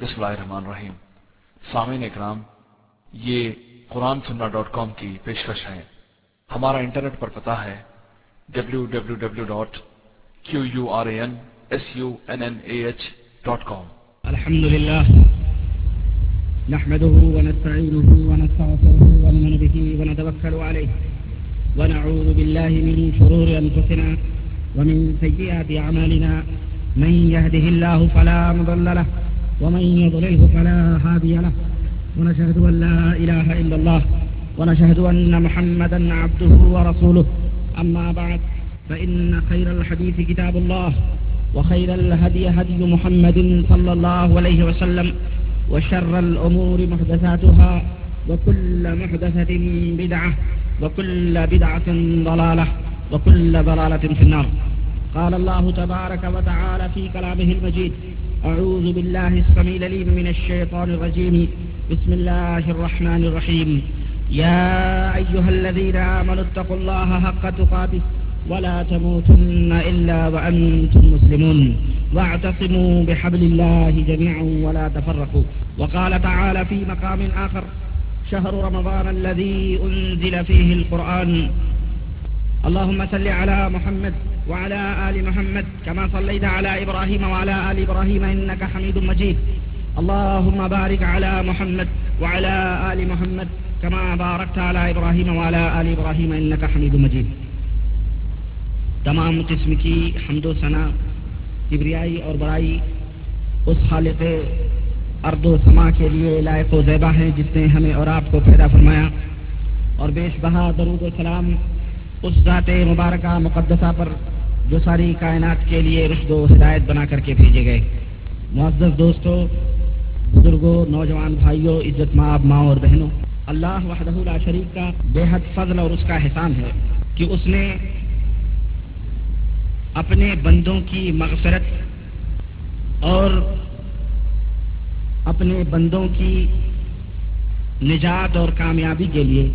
بسم اللہ الرحمن الرحیم۔ سامعین اکرام، یہ قرآن سننا ڈاٹ کام کی پیشکش ہے۔ ہمارا انٹرنیٹ پر پتا ہے W W W dot Q U R A N S U N N A H dot com الحمد لله نحمده ونستعينه ونستغفره ونؤمن به ونتوكل عليه ونعوذ بالله من شرور أنفسنا ومن سيئات أعمالنا من يهده الله فلا مضل له ومن يضلله فلا هادي له. ونشهد أن لا إله إلا الله. ونشهد أن محمدا عبده ورسوله. أما بعد، فإن خير الحديث كتاب الله، وخير الهدي هدي محمد صلى الله عليه وسلم، وشر الأمور محدثاتها، وكل محدثة بدعة، وكل بدعة ضلالة، وكل ضلالة في النار. قال الله تبارك وتعالى في كلامه المجيد أعوذ بالله السميع العليم من الشيطان الرجيم. بسم الله الرحمن الرحيم. يا أيها الذين آمنوا اتقوا الله حق تقاته ولا تموتن إلا وأنتم مسلمون. واعتصموا بحبل الله جميعا ولا تفرقوا. وقال تعالى في مقام آخر شهر رمضان الذي أنزل فيه القرآن اللهم صل على محمد وعلى آل محمد كما صليت على إبراهيم وعلى آل إبراهيم إنك حميد مجيد. اللهم بارك على محمد وعلى آل محمد كما باركت على إبراهيم وعلى آل إبراهيم إنك حميد مجيد. تمام قسم کی حمد و ثنا کبریائی اور بڑائی اس خالق ارد و سما کے لیے لائق و زیبہ ہیں جس نے ہمیں اور آپ کو پیدا فرمایا۔ اور بیش بہا درود و سلام اس ذات مبارکہ مقدسہ پر جو ساری کائنات کے لیے رشد و ہدایت بنا کر کے بھیجے گئے۔ معزز دوستوں بزرگوں نوجوان بھائیوں عزت ماں ماں اور بہنوں، اللہ وحدہ لا شریک کا بے حد فضل اور اس کا احسان ہے کہ اس نے اپنے بندوں کی مغفرت اور اپنے بندوں کی نجات اور کامیابی کے لیے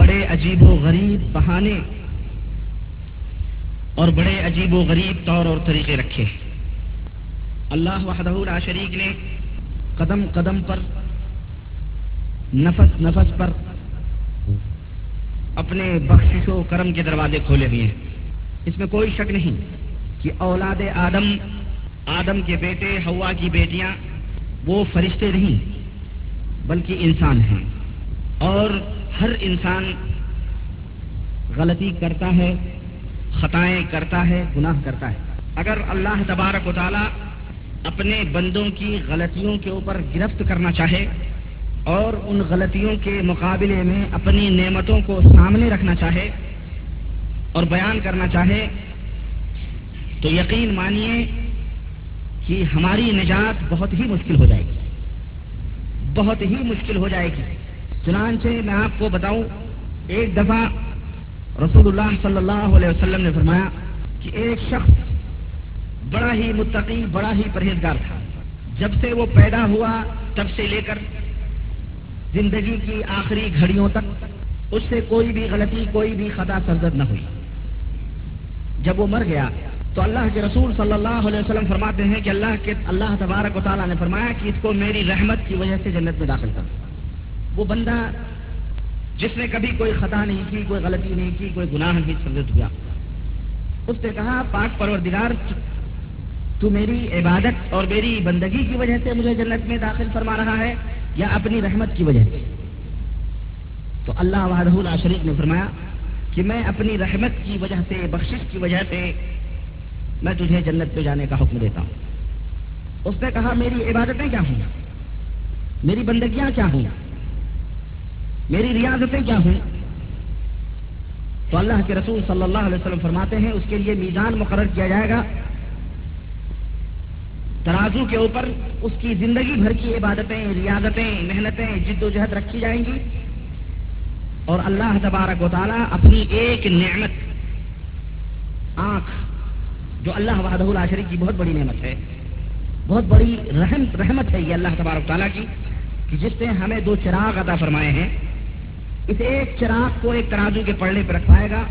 بڑے عجیب و غریب بہانے اور بڑے عجیب و غریب طور اور طریقے رکھے اللہ وحدہ لا شریک نے قدم قدم پر، نفس نفس پر اپنے بخشش و کرم کے دروازے کھولے ہوئے ہیں۔ اس میں کوئی شک نہیں کہ اولاد آدم آدم کے بیٹے ہوا کی بیٹیاں وہ فرشتے نہیں بلکہ انسان ہیں۔ اور ہر انسان غلطی کرتا ہے، خطائیں کرتا ہے، گناہ کرتا ہے۔ اگر اللہ تبارک و تعالی اپنے بندوں کی غلطیوں کے اوپر گرفت کرنا چاہے اور ان غلطیوں کے مقابلے میں اپنی نعمتوں کو سامنے رکھنا چاہے اور بیان کرنا چاہے، تو یقین مانیے کہ ہماری نجات بہت ہی مشکل ہو جائے گی۔ بہت ہی مشکل ہو جائے گی۔ چنانچہ میں آپ کو بتاؤں، ایک دفعہ رسول اللہ صلی اللہ علیہ وسلم نے فرمایا کہ ایک شخص بڑا ہی متقی، بڑا ہی پرہیزگار تھا۔ جب سے وہ پیدا ہوا، تب سے لے کر زندگی کی آخری گھڑیوں تک، اس سے کوئی بھی غلطی، کوئی بھی خطا سرزد نہ ہوئی۔ جب وہ مر گیا، تو اللہ کے رسول صلی اللہ علیہ وسلم فرماتے ہیں کہ اللہ کے، اللہ تبارک و تعالیٰ نے فرمایا کہ اس کو میری رحمت کی وجہ سے جنت میں داخل کر وہ بندہ جس نے کبھی کوئی خطا نہیں کی، کوئی غلطی نہیں کی، کوئی گناہ نہیں سرزد ہوا اس نے کہا، پاک پروردگار، تو میری عبادت اور میری بندگی کی وجہ سے مجھے جنت میں داخل فرما رہا ہے یا اپنی رحمت کی وجہ سے؟ تو اللہ وحدہ لا شریک نے فرمایا کہ میں اپنی رحمت کی وجہ سے، بخشش کی وجہ سے میں تجھے جنت پہ جانے کا حکم دیتا ہوں۔ اس نے کہا، میری عبادتیں کیا ہوں؟ میری بندگیاں کیا ہوں؟ میری ریاضتیں کیا ہوں؟ تو اللہ کے رسول صلی اللہ علیہ وسلم فرماتے ہیں، اس کے لیے میزان مقرر کیا جائے گا۔ ترازو کے اوپر اس کی زندگی بھر کی عبادتیں، ریاضتیں، محنتیں جد و جہد رکھی جائیں گی۔ اور اللہ تبارک و تعالیٰ اپنی ایک نعمت، آنکھ، جو اللہ وحدہ لا کی بہت بڑی نعمت ہے۔ بہت بڑی رحم، رحمت ہے یہ اللہ تبارک تعالیٰ کی، کہ جس نے ہمیں دو چراغ عطا فرمائے ہیں۔ اس ایک چراغ کو ایک ترازو کے پڑنے پہ رکھوائے گا۔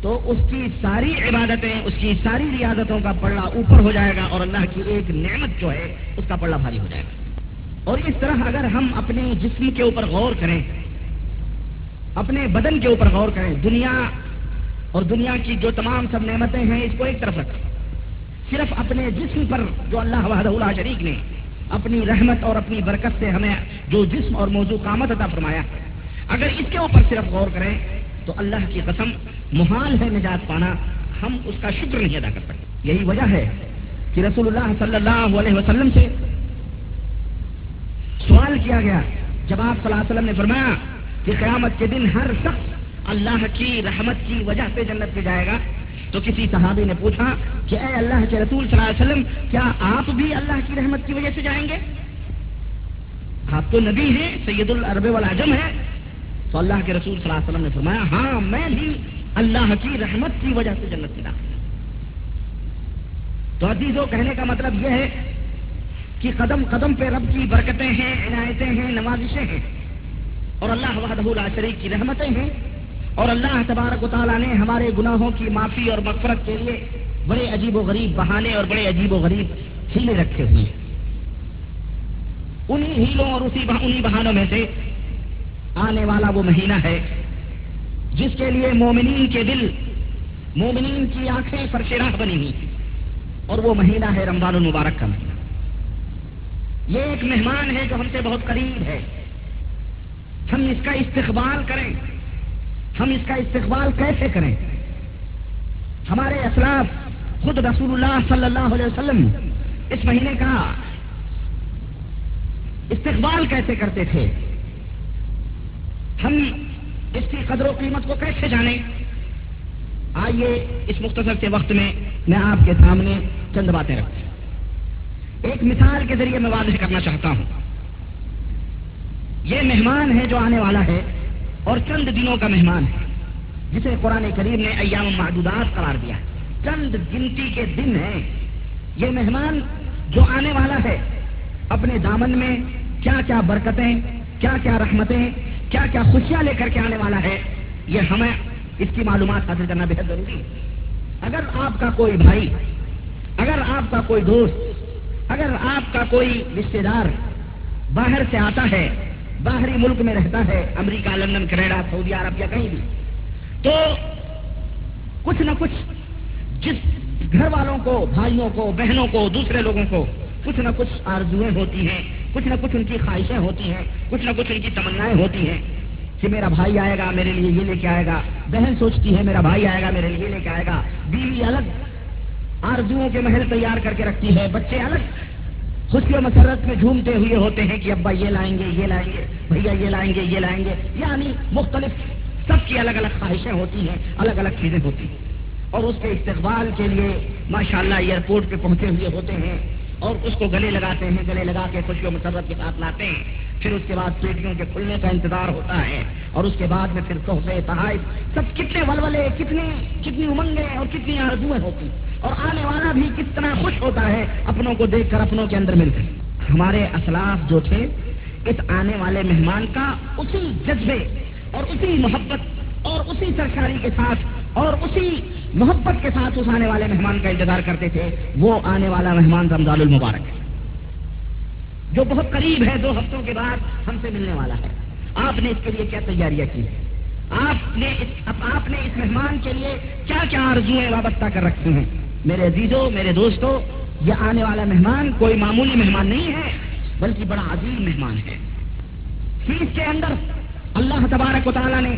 تو اس کی ساری عبادتیں، اس کی ساری ریاضتوں کا پلڑا اوپر ہو جائے گا اور اللہ کی ایک نعمت جو ہے، اس کا پلڑا بھاری ہو جائے گا۔ اور اس طرح اگر ہم اپنے جسم کے اوپر غور کریں، اپنے بدن کے اوپر غور کریں، دنیا اور دنیا کی جو تمام سب نعمتیں ہیں، اس کو ایک طرف رکھیں۔ صرف اپنے جسم پر جو اللہ وحدہ اللہ شریک نے اپنی رحمت اور اپنی برکت سے ہمیں جو جسم اور موضوع قامت عطا فرمایا اگر اس کے اوپر صرف غور کریں تو اللہ کی قسم محال ہے نجات پانا ہم اس کا شکر نہیں ادا کر سکتے۔ یہی وجہ ہے کہ رسول اللہ صلی اللہ علیہ وسلم سے سوال کیا گیا۔ جب آپ صلی اللہ علیہ وسلم نے فرمایا کہ قیامت کے دن ہر شخص اللہ کی رحمت کی وجہ سے جنت میں جائے گا تو کسی صحابی نے پوچھا کہ اے اللہ کے رسول صلی اللہ علیہ وسلم، کیا آپ بھی اللہ کی رحمت کی وجہ سے جائیں گے؟ آپ تو نبی ہیں، سید العرب والعجم ہے تو اللہ کے رسول صلی اللہ علیہ وسلم نے فرمایا ہاں میں بھی اللہ کی رحمت کی وجہ سے جنت میں داخل تو عزیزوں کہنے کا مطلب یہ ہے کہ قدم قدم پہ رب کی برکتیں ہیں، عنایتیں ہیں، نوازشیں ہیں۔ اور اللہ وحدہ شریف کی رحمتیں ہیں۔ اور اللہ تبارک و تعالیٰ نے ہمارے گناہوں کی معافی اور مغفرت کے لیے بڑے عجیب و غریب بہانے اور بڑے عجیب و غریب ہیلے رکھے ہوئے ہیں۔ انہی ہیلوں اور اسی انہی بہانوں میں سے آنے والا وہ مہینہ ہے جس کے لیے مومنین کے دل، مومنین کی آنکھیں فرشراہ بنی ہوئی اور وہ مہینہ ہے رمضان المبارک کا مہینہ۔ یہ ایک مہمان ہے جو ہم سے بہت قریب ہے۔ ہم اس کا استقبال کریں۔ ہم اس کا استقبال کیسے کریں؟ ہمارے اسلاف خود رسول اللہ صلی اللہ علیہ وسلم اس مہینے کا استقبال کیسے کرتے تھے؟ ہم اس کی قدر و قیمت کو کیسے جانیں؟ آئیے اس مختصر کے وقت میں میں آپ کے سامنے چند باتیں رکھوں ایک مثال کے ذریعے میں واضح کرنا چاہتا ہوں۔ یہ مہمان ہے جو آنے والا ہے۔ اور چند دنوں کا مہمان ہے، جسے قرآن کریم نے ایام محدودات قرار دیا۔ چند گنتی کے دن ہیں۔ یہ مہمان جو آنے والا ہے، اپنے دامن میں کیا کیا برکتیں کیا کیا رحمتیں کیا کیا خوشیاں لے کر کے آنے والا ہے، یہ ہمیں اس کی معلومات حاصل کرنا بہت ضروری ہے۔ اگر آپ کا کوئی بھائی، اگر آپ کا کوئی دوست، اگر آپ کا کوئی رشتے دار باہر سے آتا ہے باہری ملک میں رہتا ہے، امریکہ، لندن، کینیڈا، سعودی عرب یا کہیں بھی۔ تو کچھ نہ کچھ جس گھر والوں کو، بھائیوں کو، بہنوں کو، دوسرے لوگوں کو کچھ نہ کچھ آرزویں ہوتی ہیں، کچھ نہ کچھ ان کی خواہشیں ہوتی ہیں، کچھ نہ کچھ ان کی تمنائیں ہوتی ہیں کہ میرا بھائی آئے گا، میرے لیے یہ لے کے آئے گا۔ بہن سوچتی ہے، میرا بھائی آئے گا، میرے لیے لے کے آئے گا۔ بیوی الگ آرزوؤں کے محل تیار کر کے رکھتی ہے، بچے الگ خوشی و مسرت میں جھومتے ہوئے ہوتے ہیں کہ ابا یہ لائیں گے، یہ لائیں گے، بھیا یہ لائیں گے، یہ لائیں گے۔ یعنی مختلف سب کی الگ الگ خواہشیں ہوتی ہیں، الگ الگ چیزیں ہوتی ہیں۔ اور اس کے استقبال کے لیے ماشاءاللہ ایئرپورٹ پہ پہنچے ہوئے ہوتے ہیں اور اس کو گلے لگاتے ہیں، گلے لگا کے خوشی و مسرت کے ساتھ لاتے ہیں۔ پھر اس کے بعد پیٹیوں کے کھلنے کا انتظار ہوتا ہے اور اس کے بعد میں پھر تحفے، تحائف، سب کتنے ولولے کتنی کتنی امنگیں اور کتنی آرزویں ہوتی اور آنے والا بھی کتنا خوش ہوتا ہے اپنوں کو دیکھ کر اپنوں کے اندر مل کر ہمارے اسلاف جو تھے، اس آنے والے مہمان کا اسی جذبے اور اسی محبت اور اسی سرکاری کے ساتھ اور اسی محبت کے ساتھ اس آنے والے مہمان کا انتظار کرتے تھے۔ وہ آنے والا مہمان رمضان المبارک ہے۔ جو بہت قریب ہے دو ہفتوں کے بعد ہم سے ملنے والا ہے۔ آپ نے اس کے لیے کیا تیاریاں کی ہے آپ نے اس آپ نے اس مہمان کے لیے کیا کیا آرزویں وابستہ کر رکھی ہیں؟ میرے عزیزوں، میرے دوستوں، یہ آنے والا مہمان کوئی معمولی مہمان نہیں ہے، بلکہ بڑا عظیم مہمان ہے۔ فیس کے اندر اللہ تبارک و تعالیٰ نے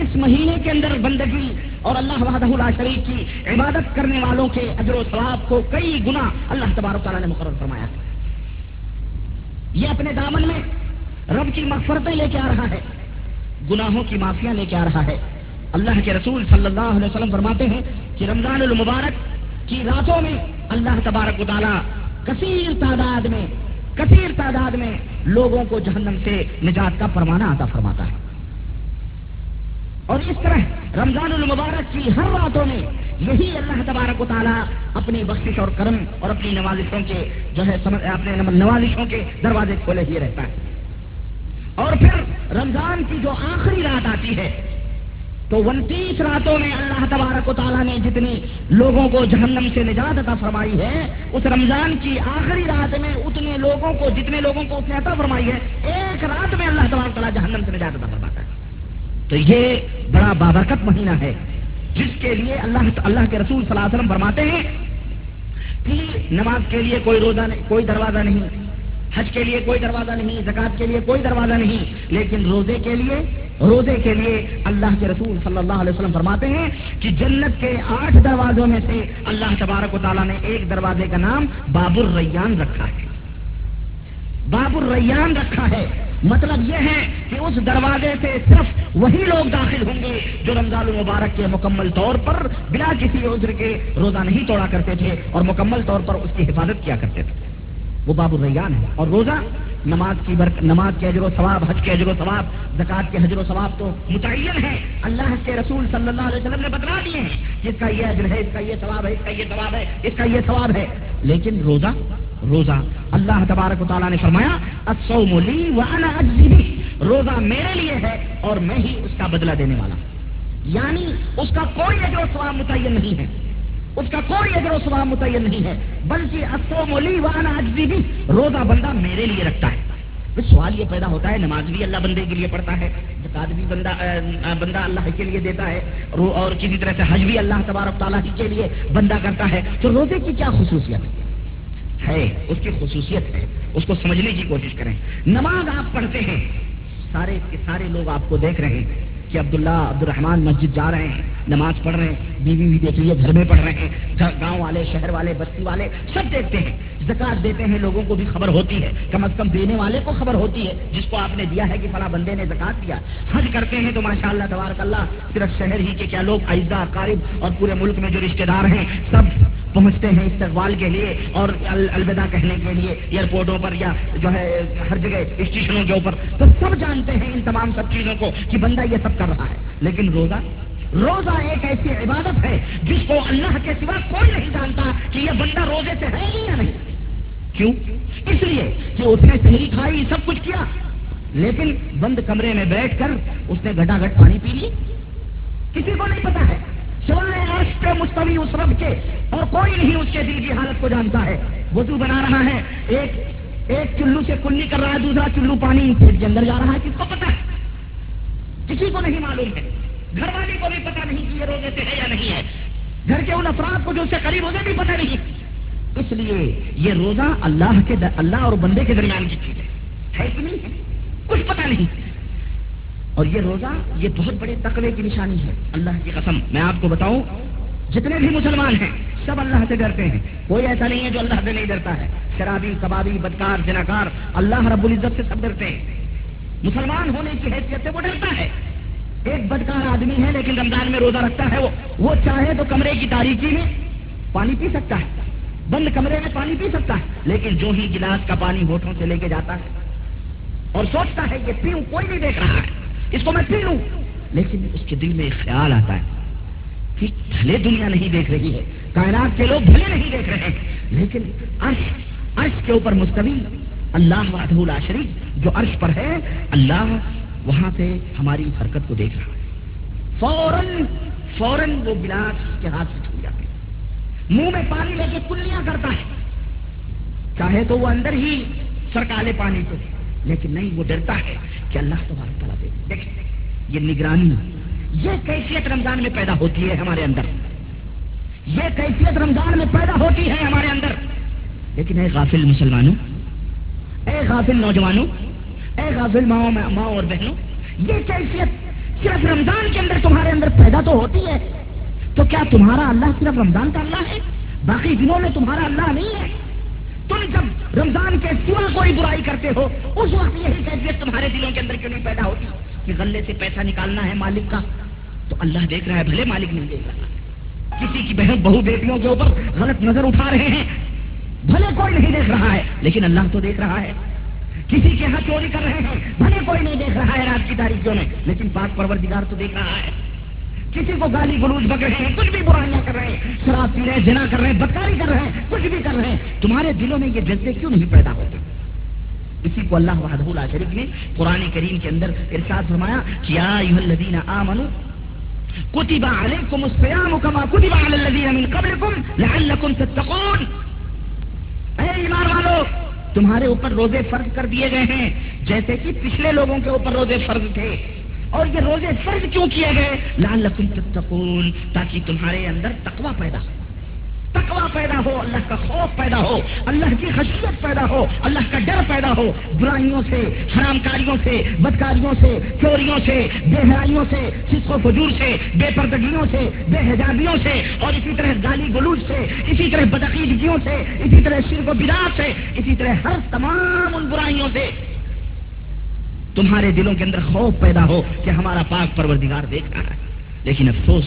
اس مہینے کے اندر بندگی اور اللہ وحدہ اللہ شریف کی عبادت کرنے والوں کے اجر و ثواب کو کئی گنا اللہ تبارک تعالیٰ نے مقرر فرمایا۔ ہے یہ اپنے دامن میں رب کی مغفرتیں لے کے آ رہا ہے، گناہوں کی معافیاں لے کے آ رہا ہے۔ اللہ کے رسول صلی اللہ علیہ وسلم فرماتے ہیں کہ رمضان المبارک کی راتوں میں اللہ تبارک و تعالیٰ کثیر تعداد میں، کثیر تعداد میں لوگوں کو جہنم سے نجات کا پروانہ عطا فرماتا ہے۔ اور اس طرح رمضان المبارک کی ہر راتوں میں یہی اللہ تبارک و تعالیٰ اپنی بخشش اور کرم اور اپنی نوازشوں کے جو ہے اپنے نوازشوں کے دروازے کھولے ہی رہتا ہے۔ اور پھر رمضان کی جو آخری رات آتی ہے، تو انتیس راتوں میں اللہ تبارک و تعالیٰ نے جتنی لوگوں کو جہنم سے نجات عطا فرمائی ہے، اس رمضان کی آخری رات میں اتنے لوگوں کو، جتنے لوگوں کو اس نے عطا فرمائی ہے، ایک رات میں اللہ تبارک تعالیٰ جہنم سے نجات عطا فرماتا ہے۔ تو یہ بڑا بابرکت مہینہ ہے، جس کے لیے اللہ اللہ کے رسول صلی اللہ علیہ وسلم فرماتے ہیں، کہ نماز کے لیے کوئی روزہ نہیں، کوئی دروازہ نہیں، حج کے لیے کوئی دروازہ نہیں زکات کے لیے کوئی دروازہ نہیں، لیکن روزے کے لیے، روزے کے لیے اللہ کے رسول صلی اللہ علیہ وسلم فرماتے ہیں کہ جنت کے آٹھ دروازوں میں سے اللہ تبارک و تعالیٰ نے ایک دروازے کا نام باب الریان رکھا ہے۔ باب الریان رکھا ہے۔ مطلب یہ ہے کہ اس دروازے سے صرف وہی لوگ داخل ہوں گے جو رمضان المبارک کے مکمل طور پر بنا کسی عذر کے روزہ نہیں توڑا کرتے تھے اور مکمل طور پر اس کی حفاظت کیا کرتے تھے۔ وہ باب الریان ہے۔ اور روزہ، نماز کی برک نماز کے حجر و ثواب، حج کے حجر و ثواب زکات کے حجر و ثواب تو متعین ہے اللہ کے رسول صلی اللہ علیہ وسلم نے بتلا دیے ہیں۔ جس کا یہ حجر ہے، اس کا یہ ثواب ہے، اس کا یہ ثواب ہے، اس کا یہ ثواب ہے۔ لیکن روزہ روزہ اللہ تبارک و تعالیٰ نے فرمایا بھی روزہ میرے لیے ہے اور میں ہی اس کا بدلہ دینے والا یعنی اس کا کوئی اجر و ثواب متعین نہیں ہے۔ اس کا کوئی اجر و ثواب متعین نہیں ہے، بلکہ اسوملی وانا اجزی بھی روزہ بندہ میرے لیے رکھتا ہے۔ سوال یہ پیدا ہوتا ہے، نماز بھی اللہ بندے کے لیے پڑھتا ہے، زکات بھی بندہ بندہ اللہ کے لیے دیتا ہے اور کسی طرح سے حج بھی اللہ تبارک تعالیٰ کے لیے بندہ کرتا ہے۔ تو روزے کی کیا خصوصیت؟ ہے اس کی خصوصیت ہے، اس کو سمجھنے کی کوشش کریں۔ نماز آپ پڑھتے ہیں، سارے کے سارے لوگ آپ کو دیکھ رہے ہیں کہ عبداللہ عبد الرحمان مسجد جا رہے ہیں، نماز پڑھ رہے ہیں، بیوی بھی دیکھ لیے گھر میں پڑھ رہے ہیں گاؤں والے، شہر والے، بستی والے، سب دیکھتے ہیں۔ زکات دیتے ہیں، لوگوں کو بھی خبر ہوتی ہے۔ کم از کم دینے والے کو خبر ہوتی ہے، جس کو آپ نے دیا ہے کہ فلاں بندے نے زکات دیا۔ حج کرتے ہیں تو ماشاء اللہ تبارک اللہ، صرف شہر ہی کے کیا لوگ اعزا قارب اور پورے ملک میں جو رشتے دار ہیں، سب پہنچتے ہیں استقبال کے لیے اور الوداع کہنے کے لیے ایئرپورٹوں پر یا جو ہے ہر جگہ اسٹیشنوں کے اوپر۔ تو سب جانتے ہیں ان تمام سب چیزوں کو کہ بندہ یہ سب کر رہا ہے۔ لیکن روزہ روزہ ایک ایسی عبادت ہے جس کو اللہ کے سوا کوئی نہیں جانتا کہ یہ بندہ روزے سے ہے یا نہیں۔ کیوں؟ اس لیے کہ اس نے شہری کھائی، سب کچھ کیا۔ لیکن بند کمرے میں بیٹھ کر اس نے گھٹا گھٹ پانی پی لی۔ کسی کو نہیں پتا ہے۔ سوائے عرش کے مستوی اس رب کے، اور کوئی نہیں اس کے دل کی حالت کو جانتا ہے۔ وضو بنا رہا ہے۔ ایک ایک چلو سے کنی کر رہا ہے، دوسرا چلو پانی پیٹ کے اندر جا رہا ہے۔ کس کو پتا ہے؟ کسی کو نہیں معلوم ہے۔ گھر والے کو بھی پتا نہیں کہ یہ روزے سے ہے یا نہیں ہے۔ گھر کے ان افراد کو جو اس سے قریب ہوتے بھی پتا نہیں۔ اس لیے یہ روزہ اللہ کے اللہ اور بندے کے درمیان کی چیز ہے۔ کہ نہیں؟ کچھ پتا نہیں۔ اور یہ روزہ یہ بہت بڑے تقوی کی نشانی ہے۔ اللہ کی قسم، میں آپ کو بتاؤں، جتنے بھی مسلمان ہیں، سب اللہ سے ڈرتے ہیں۔ کوئی ایسا نہیں ہے جو اللہ سے نہیں ڈرتا ہے۔ شرابی، کبابی، بدکار جناکار اللہ رب العزت سے سب ڈرتے ہیں۔ مسلمان ہونے کی حیثیت سے وہ ڈرتا ہے۔ ایک بدکار آدمی ہے، لیکن رمضان میں روزہ رکھتا ہے وہ۔ وہ چاہے تو کمرے کی تاریخی میں پانی پی سکتا ہے۔ بند کمرے میں پانی پی سکتا ہے، لیکن جو ہی گلاس کا پانی ہوٹوں سے لے کے جاتا ہے اور سوچتا ہے کہ پیوں کوئی نہیں دیکھ رہا ہے۔ اس کو میں پی لوں۔ لیکن اس کے دل میں ایک خیال آتا ہے کہ بھلے دنیا نہیں دیکھ رہی ہے، کائنات کے لوگ بھلے نہیں دیکھ رہے ہیں۔ لیکن عرش عرش کے اوپر مستوی، اللہ وحدہ شریف جو عرش پر ہے، اللہ وہاں سے ہماری حرکت کو دیکھ رہا ہے۔ فوراً فوراً وہ گلاس کے ہاتھ سے چھوٹ جاتے منہ میں پانی لے کے کلیاں کرتا ہے۔ چاہے تو وہ اندر ہی سرکالے پانی کو لیکن نہیں، وہ ڈرتا ہے کہ اللہ تبارک تعالیٰ دے۔ دیکھیں یہ نگرانی، یہ کیفیت رمضان میں پیدا ہوتی ہے ہمارے اندر۔ یہ کیفیت رمضان میں پیدا ہوتی ہے ہمارے اندر۔ لیکن اے غافل مسلمانوں، اے غافل نوجوانوں، اے غافل ماؤں ماؤں اور بہنوں، یہ کیفیت صرف رمضان کے اندر تمہارے اندر پیدا تو ہوتی ہے۔ تو کیا تمہارا اللہ صرف رمضان کا اللہ ہے؟ باقی دنوں میں تمہارا اللہ نہیں ہے۔ تم جب رمضان کے سوا کوئی برائی کرتے ہو، اس وقت یہی کیفیت تمہارے دلوں کے اندر کیوں نہیں پیدا ہوتی؟ کہ غلے سے پیسہ نکالنا ہے مالک کا، تو اللہ دیکھ رہا ہے، بھلے مالک نہیں دیکھ رہا۔ کسی کی بہن بہو بیٹیوں کے اوپر غلط نظر اٹھا رہے ہیں، بھلے کوئی نہیں دیکھ رہا ہے، لیکن اللہ تو دیکھ رہا ہے۔ کسی کے یہاں چوری کر رہے ہیں، بھلے کوئی نہیں دیکھ رہا ہے رات کی تاریخوں میں، لیکن پاک پروردگار تو دیکھ رہا ہے۔ کسی کو گالی گلوچ بک رہے ہیں، کچھ بھی برائیاں کر رہے ہیں، شراب پی رہے ہیں، جنا کر رہے ہیں، بدکاری کر رہے ہیں، کچھ بھی کر رہے ہیں۔ تمہارے دلوں میں یہ جذبے کیوں نہیں پیدا ہوتے؟ اسی کو اللہ وحدہ شریف نے قرآن کریم کے اندر ارشاد فرمایا کیا کتبہ علیکم الصیام کما کتبہ علی الذین من قبلکم لعلکم تتقون۔ اے ایمان والو، تمہارے اوپر روزے فرض کر دیے گئے ہیں، جیسے کہ پچھلے لوگوں کے اوپر روزے فرض تھے۔ اور یہ روزے فرض کیوں کیے گئے؟ لعلکم تتقون، تاکہ تمہارے اندر تقوی پیدا ہو۔ تقوی پیدا ہو، اللہ کا خوف پیدا ہو، اللہ کی خشیت پیدا ہو، اللہ کا ڈر پیدا ہو۔ برائیوں سے حرام کاریوں سے، بدکاریوں سے، چوریوں سے بے حیائیوں سے، فسق و فجور سے بے پردگیوں سے بے حجابیوں سے، اور اسی طرح گالی گلوچ سے، اسی طرح بدعقیدگیوں سے، اسی طرح شرک و بدار سے، اسی طرح ہر تمام ان برائیوں سے۔ تمہارے دلوں کے اندر خوف پیدا ہو کہ ہمارا پاک پروردگار دیکھ رہا ہے۔ لیکن افسوس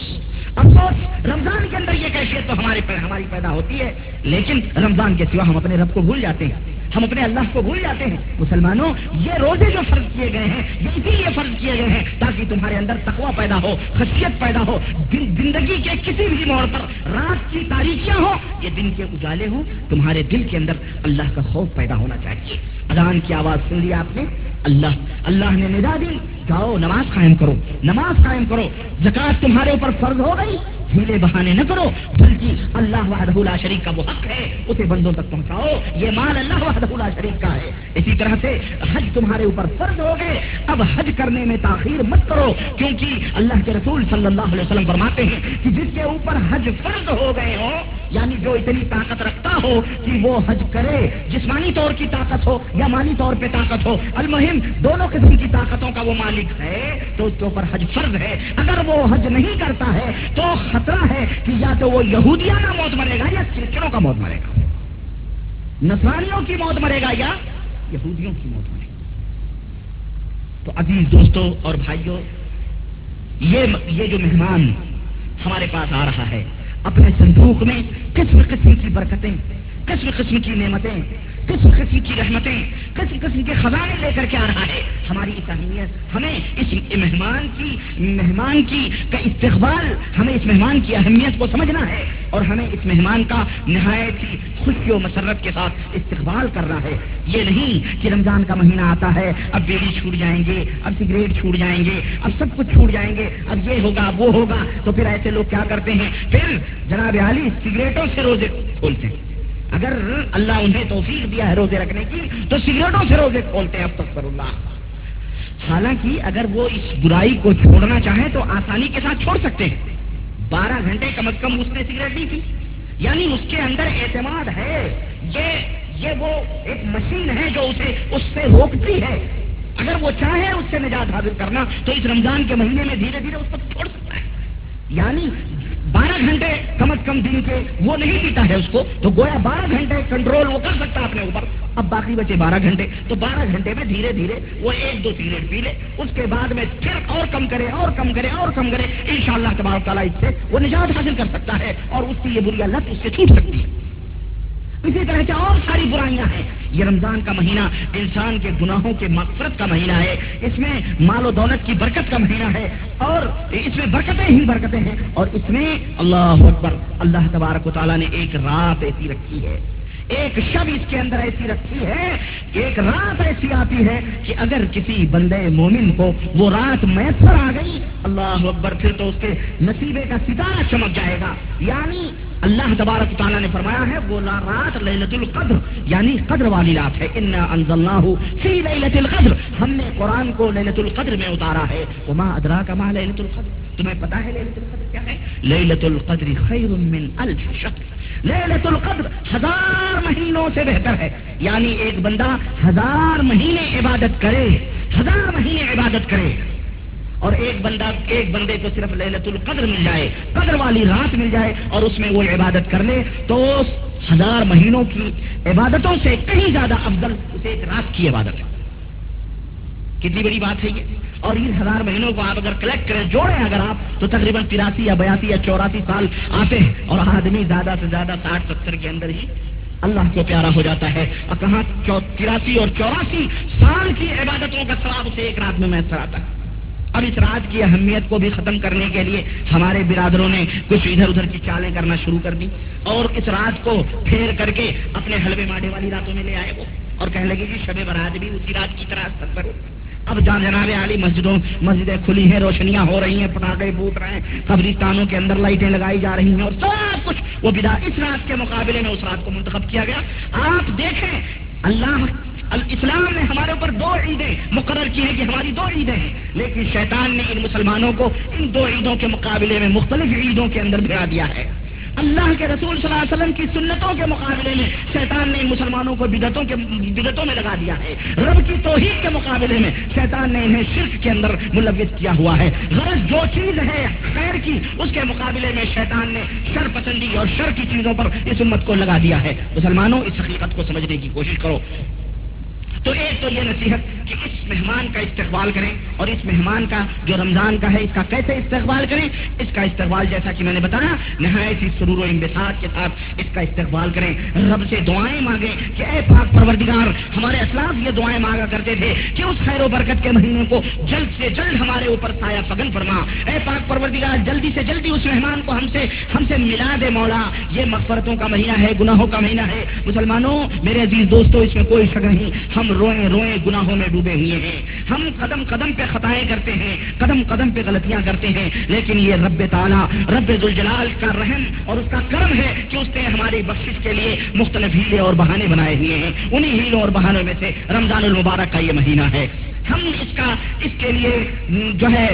افسوس، رمضان کے اندر یہ کیفیت تو ہماری ہماری پیدا ہوتی ہے، لیکن رمضان کے سوا ہم اپنے رب کو بھول جاتے ہیں۔ ہم اپنے اللہ کو بھول جاتے ہیں۔ مسلمانوں، یہ روزے جو فرض کیے گئے ہیں، یہ اسی لیے فرض کیے گئے ہیں تاکہ تمہارے اندر تقوی پیدا ہو خصیت پیدا ہو۔ زندگی کے کسی بھی موڑ پر، رات کی تاریخیاں ہو یہ دن کے اجالے ہوں، تمہارے دل کے اندر اللہ کا خوف پیدا ہونا چاہیے۔ اذان کی آواز سن لی آپ نے؟ اللہ اللہ نے ندا دی۔ جاؤ، نماز قائم کرو۔ نماز قائم کرو۔ زکات تمہارے اوپر فرض ہو گئی۔ ہیلے بہانے نہ کرو، بلکہ اللہ وحدہ لا شریف کا وہ حق ہے، اسے بندوں تک پہنچاؤ، یہ مال اللہ وحدہ لا شریف کا ہے۔ اسی طرح سے حج تمہارے اوپر فرض ہو گئے، اب حج کرنے میں تاخیر مت کرو، کیونکہ اللہ کے رسول صلی اللہ علیہ وسلم فرماتے ہیں کہ جس کے اوپر حج فرض ہو گئے ہو یعنی جو اتنی طاقت رکھتا ہو کہ وہ حج کرے، جسمانی طور کی طاقت ہو یا مالی طور پہ طاقت ہو۔ المہم، دونوں قسم کی طاقتوں کا وہ مالک ہے تو اس کے اوپر حج فرض ہے۔ اگر وہ حج نہیں کرتا ہے تو خطرہ ہے کہ یا تو وہ یہودیانہ موت مرے گا یا کرسچنوں کا موت مرے گا۔ نسوانیوں کی موت مرے گا یا یہودیوں کی موت مرے گا۔ تو عزیز دوستوں اور بھائیوں یہ جو مہمان ہمارے پاس آ رہا ہے اپنے صندوق میں قسم قسم کی برکتیں قسم قسم کی نعمتیں قسم قسم کی رحمتیں، قسم قسم کے خزانے لے کر کے آ رہا ہے۔ ہماری اس اہمیت ہمیں اس مہمان کی مہمان کی کا استقبال، ہمیں اس مہمان کی اہمیت کو سمجھنا ہے۔ اور ہمیں اس مہمان کا نہایت ہی خوشی و مسرت کے ساتھ استقبال کرنا ہے۔ یہ نہیں کہ رمضان کا مہینہ آتا ہے، اب بیڑی چھوٹ جائیں گے، اب سگریٹ چھوٹ جائیں گے، اب سب کچھ چھوٹ جائیں گے، اب یہ ہوگا، اب وہ ہوگا۔ تو پھر ایسے لوگ کیا کرتے ہیں؟ پھر جناب علی سگریٹوں سے روزے کھولتے ہیں۔ اگر اللہ انہیں توفیق دیا ہے روزے رکھنے کی، تو سگریٹوں سے روزے کھولتے ہیں اب تک پر اللہ۔ حالانکہ اگر وہ اس برائی کو چھوڑنا چاہیں تو آسانی کے ساتھ چھوڑ سکتے ہیں۔ بارہ گھنٹے کم از کم اس نے سگریٹ نہیں پی۔ یعنی اس کے اندر اعتماد ہے۔ یہ یہ وہ ایک مشین ہے جو اسے، اس سے روکتی ہے۔ اگر وہ چاہے اس سے نجات حاصل کرنا، تو اس رمضان کے مہینے میں دھیرے دھیرے اس کو چھوڑ سکتا ہے۔ یعنی بارہ گھنٹے کم از کم دن کے وہ نہیں پیتا ہے اس کو، تو گویا بارہ گھنٹے کنٹرول وہ کر سکتا اپنے اوپر۔ اب باقی بچے بارہ گھنٹے، تو بارہ گھنٹے میں دھیرے دھیرے وہ ایک دو سگریٹ پی لے، اس کے بعد میں پھر اور کم کرے، اور کم کرے، اور کم کرے۔ ان شاء اللہ تبارک تعالیٰ اس سے وہ نجات حاصل کر سکتا ہے اور اس کی یہ بری لت اس سے چھوٹ سکتی ہے۔ اسی طرح سے اور ساری برائیاں ہیں۔ یہ رمضان کا مہینہ انسان کے گناہوں کے مغفرت کا مہینہ ہے۔ اس میں مال و دولت کی برکت کا مہینہ ہے۔ اور اس میں برکتیں ہی برکتیں ہیں۔ اور اس میں اللہ اکبر، اللہ تبارک و تعالیٰ نے ایک رات ایسی رکھی ہے۔ ایک شب اس کے اندر ایسی رکھی ہے ایک رات ایسی آتی ہے کہ اگر کسی بندے مومن کو وہ رات میسر آ گئی، اللہ اکبر، پھر تو اس کے نصیبے کا ستارہ چمک جائے گا۔ یعنی اللہ تبارک تعالیٰ نے فرمایا ہے، وہ رات لیلت القدر یعنی قدر والی رات ہے۔ ان انزلناہ فی لیلت القدر، ہم نے قرآن کو لیلت القدر میں اتارا ہے۔ وما ادرا کا ما لیلت القدر؟ تمہیں پتا ہے لیلت القدر کیا ہے؟ لیلت القدر خیر من الف شهر لیلت القدر ہزار مہینوں سے بہتر ہے۔ یعنی ایک بندہ ہزار مہینے عبادت کرے، ہزار مہینے عبادت کرے۔ اور ایک بندہ، ایک بندے کو صرف للت القدر مل جائے، قدر والی رات مل جائے اور اس میں وہ عبادت کر لے، تو ہزار مہینوں کی عبادتوں سے کہیں زیادہ افضل اسے ایک رات کی عبادت ہے۔ کتنی بڑی بات ہے یہ؟ اور ان ہزار مہینوں کو آپ اگر کلیکٹ کریں، جوڑیں اگر آپ، تو تقریباً تراسی یا بیاسی یا چوراسی سال آتے ہیں۔ اور آدمی زیادہ سے زیادہ ساٹھ ستر کے اندر ہی اللہ کو پیارا ہو جاتا ہے۔ اور کہاں تراسی اور چوراسی سال کی عبادتوں کا سواب اسے ایک رات میں میسر آتا۔ ہے اب اس رات کی اہمیت کو بھی ختم کرنے کے لیے ہمارے برادروں نے کچھ ادھر ادھر کی چالیں کرنا شروع کر دی اور اس رات کو پھیر کر کے اپنے حلوے ماڈے والی راتوں میں لے آئے وہ۔ اور کہنے لگے کہ شب برات بھی اسی رات کی طرح سب کرو اب جان جناب علی مسجدوں مسجدیں کھلی ہیں، روشنیاں ہو رہی ہیں، پٹاخے پھوٹ رہے ہیں قبرستانوں کے اندر لائٹیں لگائی جا رہی ہیں اور سب کچھ وہ بدا اس رات کے مقابلے میں اس رات کو منتخب کیا گیا۔ آپ دیکھیں، اللہ اسلام نے ہمارے اوپر دو عیدیں مقرر کی ہیں کہ ہماری دو عیدیں ہیں، لیکن شیطان نے ان مسلمانوں کو ان دو عیدوں کے مقابلے میں مختلف عیدوں کے اندر بھیڑا دیا ہے۔ اللہ کے رسول صلی اللہ علیہ وسلم کی سنتوں کے مقابلے میں شیطان نے مسلمانوں کو بدتوں کے بدتوں میں لگا دیا ہے۔ رب کی توحید کے مقابلے میں شیطان نے انہیں شرک کے اندر ملوث کیا ہوا ہے۔ غرض جو چیز ہے خیر کی، اس کے مقابلے میں شیطان نے شر پسندی اور شر کی چیزوں پر اس امت کو لگا دیا ہے۔ مسلمانوں، اس حقیقت کو سمجھنے کی کوشش کرو۔ تو ایک تو یہ نصیحت کہ اس مہمان کا استقبال کریں اور اس مہمان کا جو رمضان کا ہے اس کا کیسے استقبال کریں؟ اس کا استقبال جیسا کہ میں نے بتایا، نہایت ہی سرور و امبساط کے ساتھ اس کا استقبال کریں۔ رب سے دعائیں مانگیں کہ اے پاک پروردگار، ہمارے اسلاف یہ دعائیں مانگا کرتے تھے کہ اس خیر و برکت کے مہینے کو جلد سے جلد ہمارے اوپر سایہ فگن فرما۔ اے پاک پروردگار، جلدی سے جلدی اس مہمان کو ہم سے ہم سے ملا دے مولا۔ یہ مغفرتوں کا مہینہ ہے، گناہوں کا مہینہ ہے۔ مسلمانوں، میرے عزیز دوستوں اس میں کوئی شک نہیں، ہم روئیں روئیں گناہوں میں ڈوب ڈوبے ہوئے۔ ہیں ہم قدم قدم پہ خطائیں کرتے ہیں، قدم قدم پہ غلطیاں کرتے ہیں۔ لیکن یہ رب تعالیٰ، رب ذوالجلال کا رحم اور اس کا کرم ہے کہ اس نے ہماری بخشش کے لیے مختلف ہیلے اور بہانے بنائے ہوئے ہیں۔ انہیں ہیلوں اور بہانوں میں سے رمضان المبارک کا یہ مہینہ ہے۔ ہم اس کا اس کے لیے جو ہے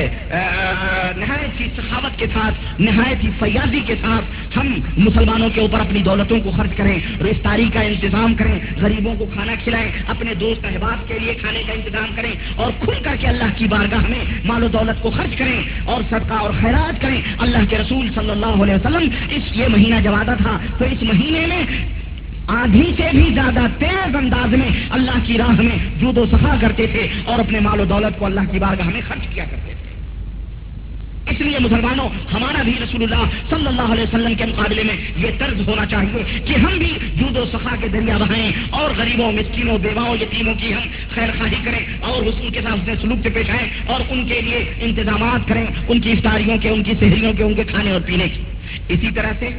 نہایت ہی سخاوت کے ساتھ، نہایت ہی فیاضی کے ساتھ ہم مسلمانوں کے اوپر اپنی دولتوں کو خرچ کریں رشتاری کا انتظام کریں، غریبوں کو کھانا کھلائیں، اپنے دوست احباب کے لیے کھانے کا انتظام کریں اور کھل کر کے اللہ کی بارگاہ میں مال و دولت کو خرچ کریں اور صدقہ اور خیرات کریں۔ اللہ کے رسول صلی اللہ علیہ وسلم اس یہ مہینہ جب آتا تھا تو اس مہینے میں آدھی سے بھی زیادہ تیز انداز میں اللہ کی راہ میں جود و سخا کرتے تھے اور اپنے مال و دولت کو اللہ کی بارگاہ میں خرچ کیا کرتے تھے۔ اس لیے مسلمانوں، ہمارا بھی رسول اللہ صلی اللہ علیہ وسلم کے مقابلے میں یہ طرز ہونا چاہیے کہ ہم بھی جود و سخا کے دریا بہائیں اور غریبوں، مسکینوں، بیواؤں، یتیموں کی ہم خیر خواہی کریں اور حسن کے ساتھ سلوک سے پیش آئیں اور ان کے لیے انتظامات کریں، ان کی افطاریوں کے، ان کی سہریوں کے، ان کے کھانے اور پینے کی اسی طرح سے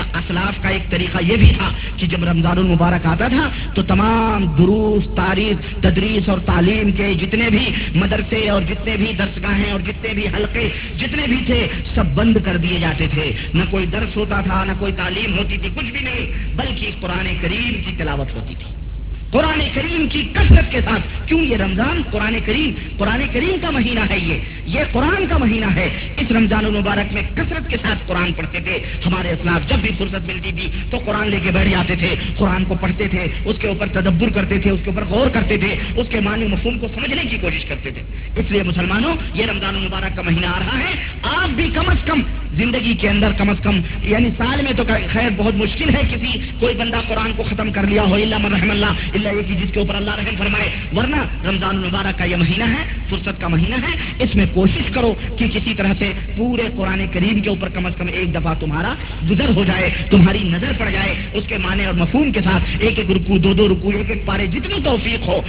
اسلاف کا ایک طریقہ یہ بھی تھا کہ جب رمضان المبارک آتا تھا تو تمام دروس تاریخ تدریس اور تعلیم کے جتنے بھی مدرسے اور جتنے بھی درسگاہیں اور جتنے بھی حلقے، جتنے بھی تھے، سب بند کر دیے جاتے تھے۔ نہ کوئی درس ہوتا تھا، نہ کوئی تعلیم ہوتی تھی، کچھ بھی نہیں، بلکہ قرآن کریم کی تلاوت ہوتی تھی۔ قرآن کریم کی کثرت کے ساتھ. کیوں یہ رمضان؟ قرآن کریم قرآن کریم کا مہینہ ہے یہ. یہ قرآن کا مہینہ ہے. اس رمضان المبارک میں کثرت کے ساتھ قرآن پڑھتے تھے. ہمارے اسلاف جب بھی فرصت ملتی تھی تو قرآن لے کے بیٹھ جاتے تھے. قرآن کو پڑھتے تھے، اس کے اوپر تدبر کرتے تھے، اس کے اوپر غور کرتے تھے، اس کے معنی مفہوم کو سمجھنے کی کوشش کرتے تھے. اس لیے مسلمانوں، یہ رمضان المبارک کا مہینہ آ رہا ہے. آپ بھی کم از کم زندگی کے اندر کم از کم یعنی سال میں تو خیر، بہت مشکل ہے کسی، کوئی بندہ قرآن کو ختم کر لیا ہو اللہ مرحم اللہ اللہ یہ جس کے اوپر اللہ رحم فرمائے۔ ورنہ رمضان المبارک کا یہ مہینہ ہے، فرصت کا مہینہ ہے۔ اس میں کوشش کرو کہ کسی طرح سے پورے قرآن کریم کے اوپر کم از کم ایک دفعہ تمہارا گزر ہو جائے، تمہاری نظر پڑ جائے، اس کے معنی اور مفہوم کے ساتھ ایک ایک رکو دو دو رکو ایک ایک پارے، جتنی توفیق ہو۔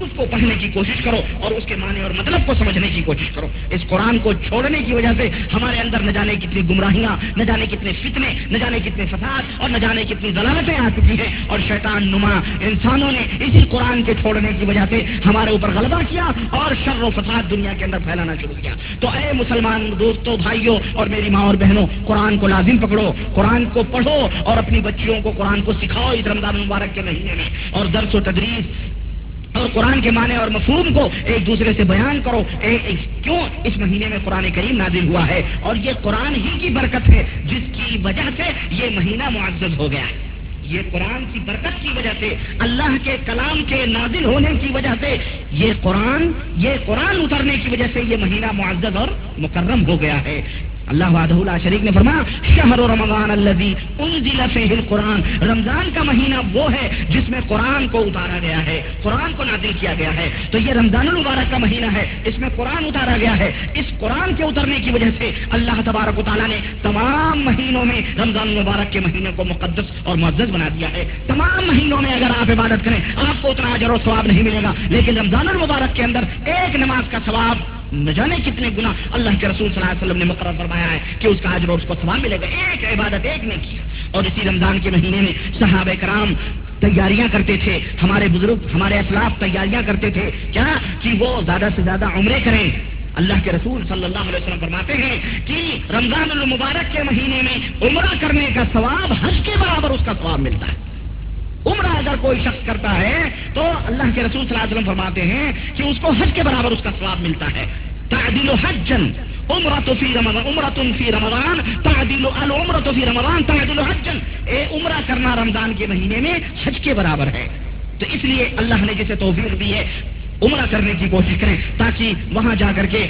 اس کو پڑھنے کی کوشش کرو اور اس کے معنی اور مطلب کو سمجھنے کی کوشش کرو۔ اس قرآن کو چھوڑنے کی وجہ سے ہمارے اندر نہ جانے کتنی گمراہیاں، نہ جانے کتنے فتنے، نہ جانے کتنے فساد اور نہ جانے کتنی ضلالتیں آ چکی ہیں۔ اور شیطان نما انسانوں نے اسی قرآن کے چھوڑنے کی وجہ سے ہمارے اوپر غلبہ کیا اور شر و فساد دنیا کے اندر پھیلانا شروع کیا۔ تو اے مسلمان دوستوں بھائیوں اور میری ماں اور بہنوں، قرآن کو لازم پکڑو، قرآن کو پڑھو اور اپنی بچیوں کو قرآن کو سکھاؤ اس رمضان مبارک کے مہینے میں۔ اور درس و تدریس اور قرآن کے معنی اور مفہوم کو ایک دوسرے سے بیان کرو۔ اے اے، کیوں اس مہینے میں قرآن کریم نازل ہوا ہے؟ اور یہ قرآن ہی کی برکت ہے جس کی وجہ سے یہ مہینہ معزز ہو گیا ہے۔ یہ قرآن کی برکت کی وجہ سے، اللہ کے کلام کے نازل ہونے کی وجہ سے، یہ قرآن یہ قرآن اترنے کی وجہ سے یہ مہینہ معزز اور مکرم ہو گیا ہے۔ اللہ وعدہ اللہ شریف نے فرمایا، شہر رمضان الذي انزل فيه القرآن، رمضان کا مہینہ وہ ہے جس میں قرآن کو اتارا گیا ہے، قرآن کو نازل کیا گیا ہے۔ تو یہ رمضان المبارک کا مہینہ ہے، اس میں قرآن اتارا گیا ہے۔ اس قرآن کے اترنے کی وجہ سے اللہ تبارک و تعالیٰ نے تمام مہینوں میں رمضان المبارک کے مہینے کو مقدس اور معزز بنا دیا ہے۔ تمام مہینوں میں اگر آپ عبادت کریں، آپ کو اتنا اجر و ثواب نہیں ملے گا، لیکن رمضان المبارک کے اندر ایک نماز کا ثواب نہ جانے کتنے گنا اللہ کے رسول صلی اللہ علیہ وسلم نے مقرر فرمایا ہے کہ اس کا حجر اس کو سوال ملے گا۔ ایک عبادت ایک نے کیا اور اسی رمضان کے مہینے میں صحابہ کرام تیاریاں کرتے تھے۔ ہمارے بزرگ، ہمارے اسلاف تیاریاں کرتے تھے۔ کیا؟ کہ وہ زیادہ سے زیادہ عمرے کریں۔ اللہ کے رسول صلی اللہ علیہ وسلم فرماتے ہیں کہ رمضان المبارک کے مہینے میں عمرہ کرنے کا ثواب حج کے برابر اس کا ثواب ملتا ہے۔ عمرہ اگر کوئی شخص کرتا ہے تو اللہ کے رسول صلی اللہ علیہ وسلم فرماتے ہیں کہ اس کو حج کے برابر اس کا ثواب ملتا ہے۔ تعدیل حجن عمرہ فی رمضان عمرہ فی رمضان، تعدیل العمرہ فی رمضان، تعدیل حجن۔ اے عمرہ کرنا رمضان کے مہینے میں حج کے برابر ہے۔ تو اس لیے اللہ نے جسے توفیق دی ہے، عمرہ کرنے کی کوشش کریں تاکہ وہاں جا کر کے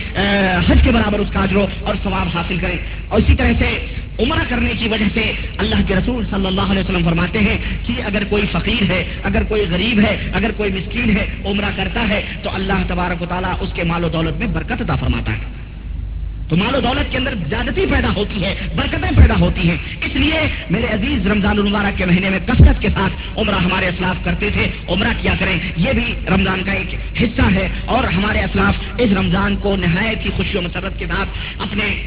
حج کے برابر اس کا اجرو اور ثواب حاصل کریں۔ اور اسی طرح سے عمرہ کرنے کی وجہ سے اللہ کے رسول صلی اللہ علیہ وسلم فرماتے ہیں کہ اگر کوئی فقیر ہے، اگر کوئی غریب ہے، اگر کوئی مسکین ہے، عمرہ کرتا ہے، تو اللہ تبارک و تعالیٰ اس کے مال و دولت میں برکت عطا فرماتا ہے۔ تو مال و دولت کے اندر زیادتی پیدا ہوتی ہے، برکتیں پیدا ہوتی ہیں۔ اس لیے میرے عزیز رمضان المبارک کے مہینے میں کثرت کے ساتھ عمرہ ہمارے اسلاف کرتے تھے، عمرہ کیا کریں، یہ بھی رمضان کا ایک حصہ ہے۔ اور ہمارے اسلاف اس رمضان کو نہایت ہی خوشی و مسرت کے ساتھ اپنے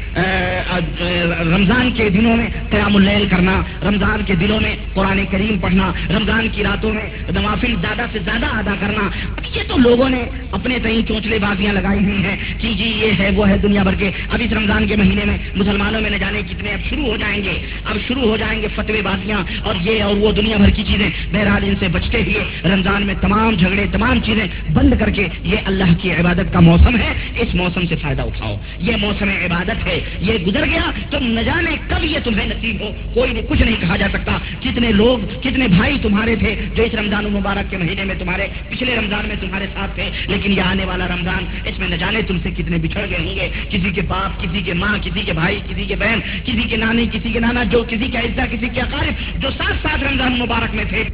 رمضان کے دنوں میں قیام اللیل کرنا، رمضان کے دنوں میں قرآن کریم پڑھنا، رمضان کی راتوں میں نوافل زیادہ سے زیادہ ادا کرنا۔ یہ تو لوگوں نے اپنے تئیں چونچلے بازیاں لگائی ہوئی ہیں کہ جی یہ ہے، وہ ہے دنیا بھر کے۔ اب اس رمضان کے مہینے میں مسلمانوں میں نہ جانے کتنے اب شروع ہو جائیں گے۔ اب شروع ہو جائیں گے فتوی بازیاں اور یہ اور وہ دنیا بھر کی چیزیں۔ بہرحال ان سے بچتے ہوئے رمضان میں تمام جھگڑے، تمام چیزیں بند کر کے یہ اللہ کی عبادت کا موسم ہے۔ اس موسم سے فائدہ اٹھاؤ۔ یہ موسم عبادت ہے۔ یہ گزر گیا۔ تم نہ جانے کب یہ تمہیں نصیب ہو۔ کوئی نہیں کچھ نہیں کہا جا سکتا۔ کتنے لوگ، کتنے بھائی تمہارے تھے جو اس رمضان المبارک کے مہینے میں تمہارے، پچھلے رمضان میں تمہارے ساتھ تھے، لیکن یہ آنے والا رمضان، اس میں نہ جانے تم سے کتنے بچھڑ گئے ہوں گے۔ کسی کے باپ، کسی کے ماں، کسی کے بھائی، کسی کے بہن، کسی کے نانی، کسی کے نانا، جو کسی کا عزت، کسی کے اقارب جو ساتھ ساتھ رمضان مبارک میں تھے۔